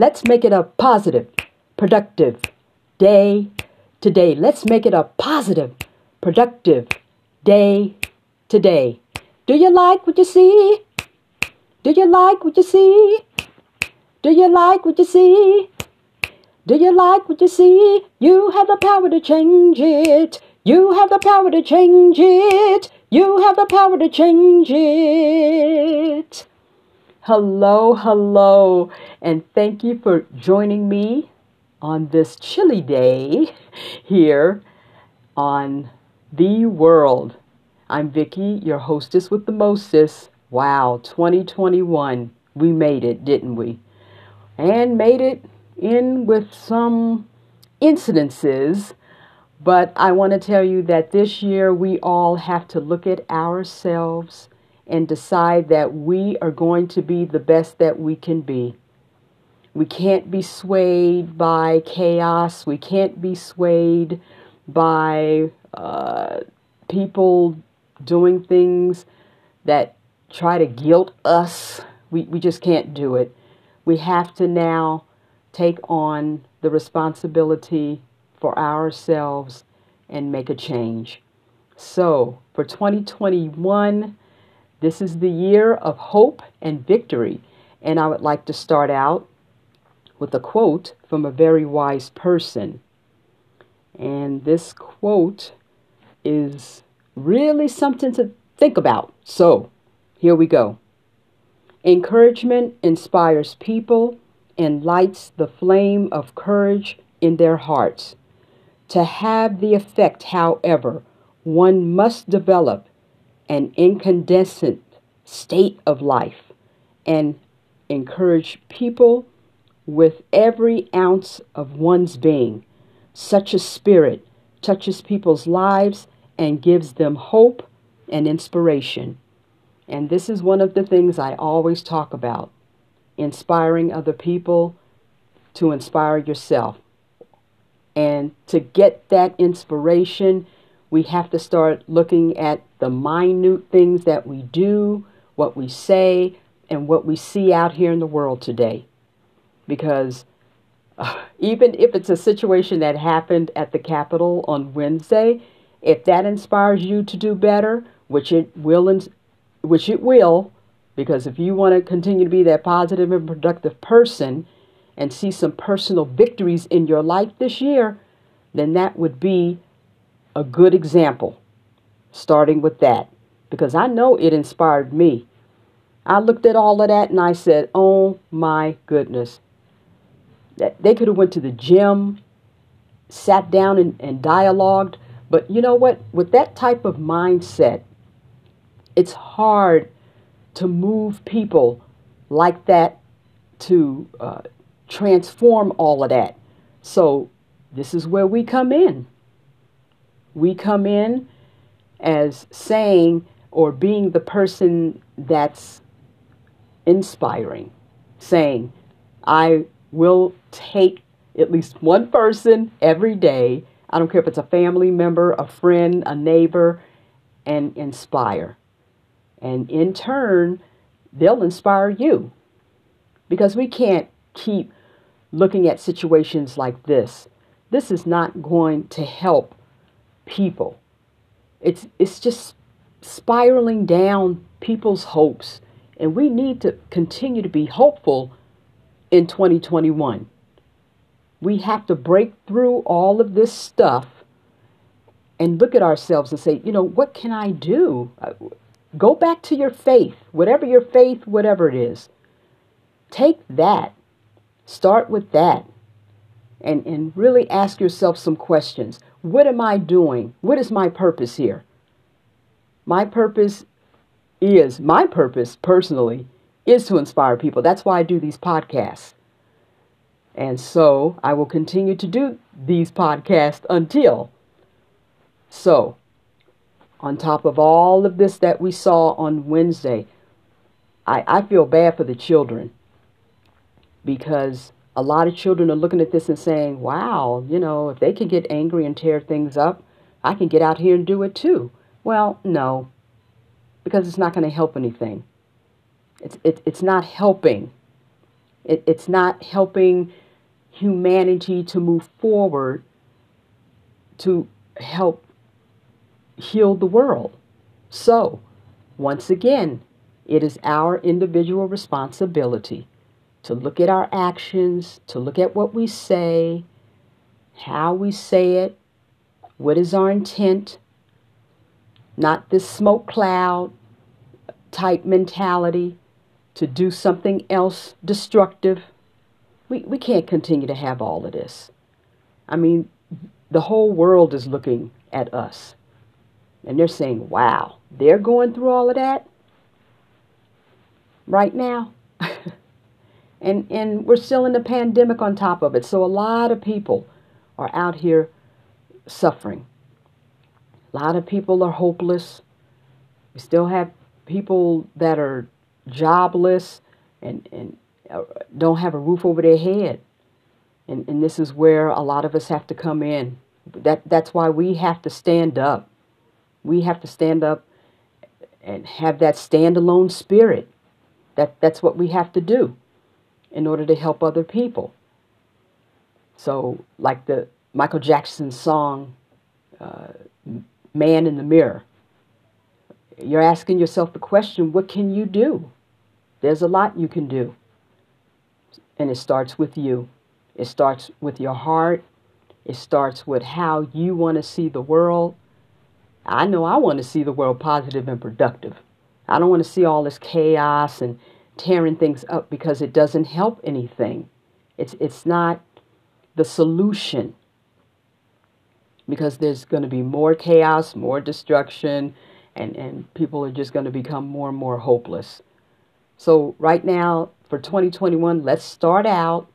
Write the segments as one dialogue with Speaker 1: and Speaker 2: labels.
Speaker 1: Let's make it a positive, productive day today. Let's make it a positive, productive day today. Do you like what you see? Do you like what you see? Do you like what you see? Do you like what you see? You have the power to change it. You have the power to change it. You have the power to change it. Hello, hello, and thank you for joining me on this chilly day here on The World. I'm Vicki, your hostess with the mostest. Wow, 2021. We made it, didn't we? And made it in with some incidences but I want to tell you that this year we all have to look at ourselves and decide that we are going to be the best that we can be. We can't be swayed by chaos. We can't be swayed by uh, people doing things that try to guilt us. We, we just can't do it. We have to now take on the responsibility for ourselves and make a change. So, for 2021, this is the year of hope and victory. And I would like to start out with a quote from a very wise person. And this quote is really something to think about. So, here we go. Encouragement inspires people and lights the flame of courage in their hearts. To have the effect, however, one must develop an incandescent state of life and encourage people with every ounce of one's being. Such a spirit touches people's lives and gives them hope and inspiration. And this is one of the things I always talk about inspiring other people to inspire yourself. And to get that inspiration, we have to start looking at the minute things that we do, what we say, and what we see out here in the world today. Because uh, even if it's a situation that happened at the Capitol on Wednesday, if that inspires you to do better, which it will, which it will, because if you want to continue to be that positive and productive person, and see some personal victories in your life this year, then that would be a good example, starting with that. Because I know it inspired me. I looked at all of that and I said, oh my goodness. They could have went to the gym, sat down and, and dialogued. But you know what? With that type of mindset, it's hard to move people like that to uh, transform all of that. So, this is where we come in. We come in as saying or being the person that's inspiring, saying, I will take at least one person every day. I don't care if it's a family member, a friend, a neighbor, and inspire. And in turn, they'll inspire you. Because we can't keep looking at situations like this. This is not going to help people. It's, it's just spiraling down people's hopes. And we need to continue to be hopeful in 2021. We have to break through all of this stuff and look at ourselves and say, you know, what can I do? Uh, go back to your faith, whatever your faith, whatever it is. Take that Start with that and, and really ask yourself some questions. What am I doing? What is my purpose here? My purpose is, my purpose personally, is to inspire people. That's why I do these podcasts. And so I will continue to do these podcasts until. So, on top of all of this that we saw on Wednesday, I, I feel bad for the children because a lot of children are looking at this and saying, wow, you know, if they can get angry and tear things up, I can get out here and do it too. Well, no, because it's not going to help anything. It's, it, it's not helping. It, it's not helping humanity to move forward to help heal the world. So, once again, it is our individual responsibility to look at our actions, to look at what we say, how we say it, what is our intent, not this smoke cloud type mentality to do something else destructive. We, we can't continue to have all of this. I mean, the whole world is looking at us and they're saying, wow, they're going through all of that right now. And, and we're still in the pandemic on top of it. So a lot of people are out here suffering. A lot of people are hopeless. We still have people that are jobless and, and uh, don't have a roof over their head. And, and this is where a lot of us have to come in. That, that's why we have to stand up. We have to stand up and have that standalone spirit. That, that's what we have to do in order to help other people. So, like the Michael Jackson song, uh, Man in the Mirror, you're asking yourself the question what can you do? There's a lot you can do. And it starts with you. It starts with your heart. It starts with how you want to see the world. I know I want to see the world positive and productive. I don't want to see all this chaos and tearing things up because it doesn't help anything. It's, it's not the solution because there's going to be more chaos, more destruction, and, and people are just going to become more and more hopeless. So, right now, for 2021, let's start out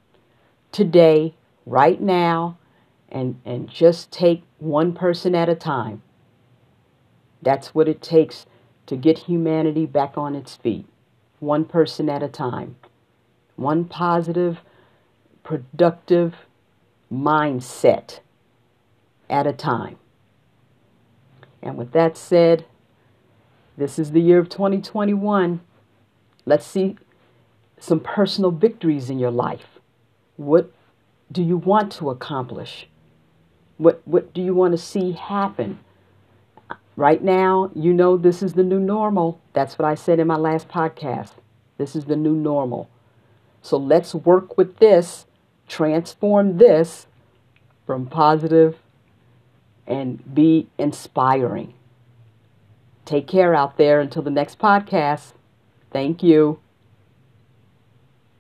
Speaker 1: today, right now, and, and just take one person at a time. That's what it takes to get humanity back on its feet one person at a time. One positive, productive mindset at a time. And with that said, this is the year of 2021. Let's see some personal victories in your life. What do you want to accomplish? What, what do you want to see happen? Right now, you know this is the new normal. That's what I said in my last podcast. This is the new normal. So let's work with this, transform this from positive and be inspiring. Take care out there until the next podcast. Thank you.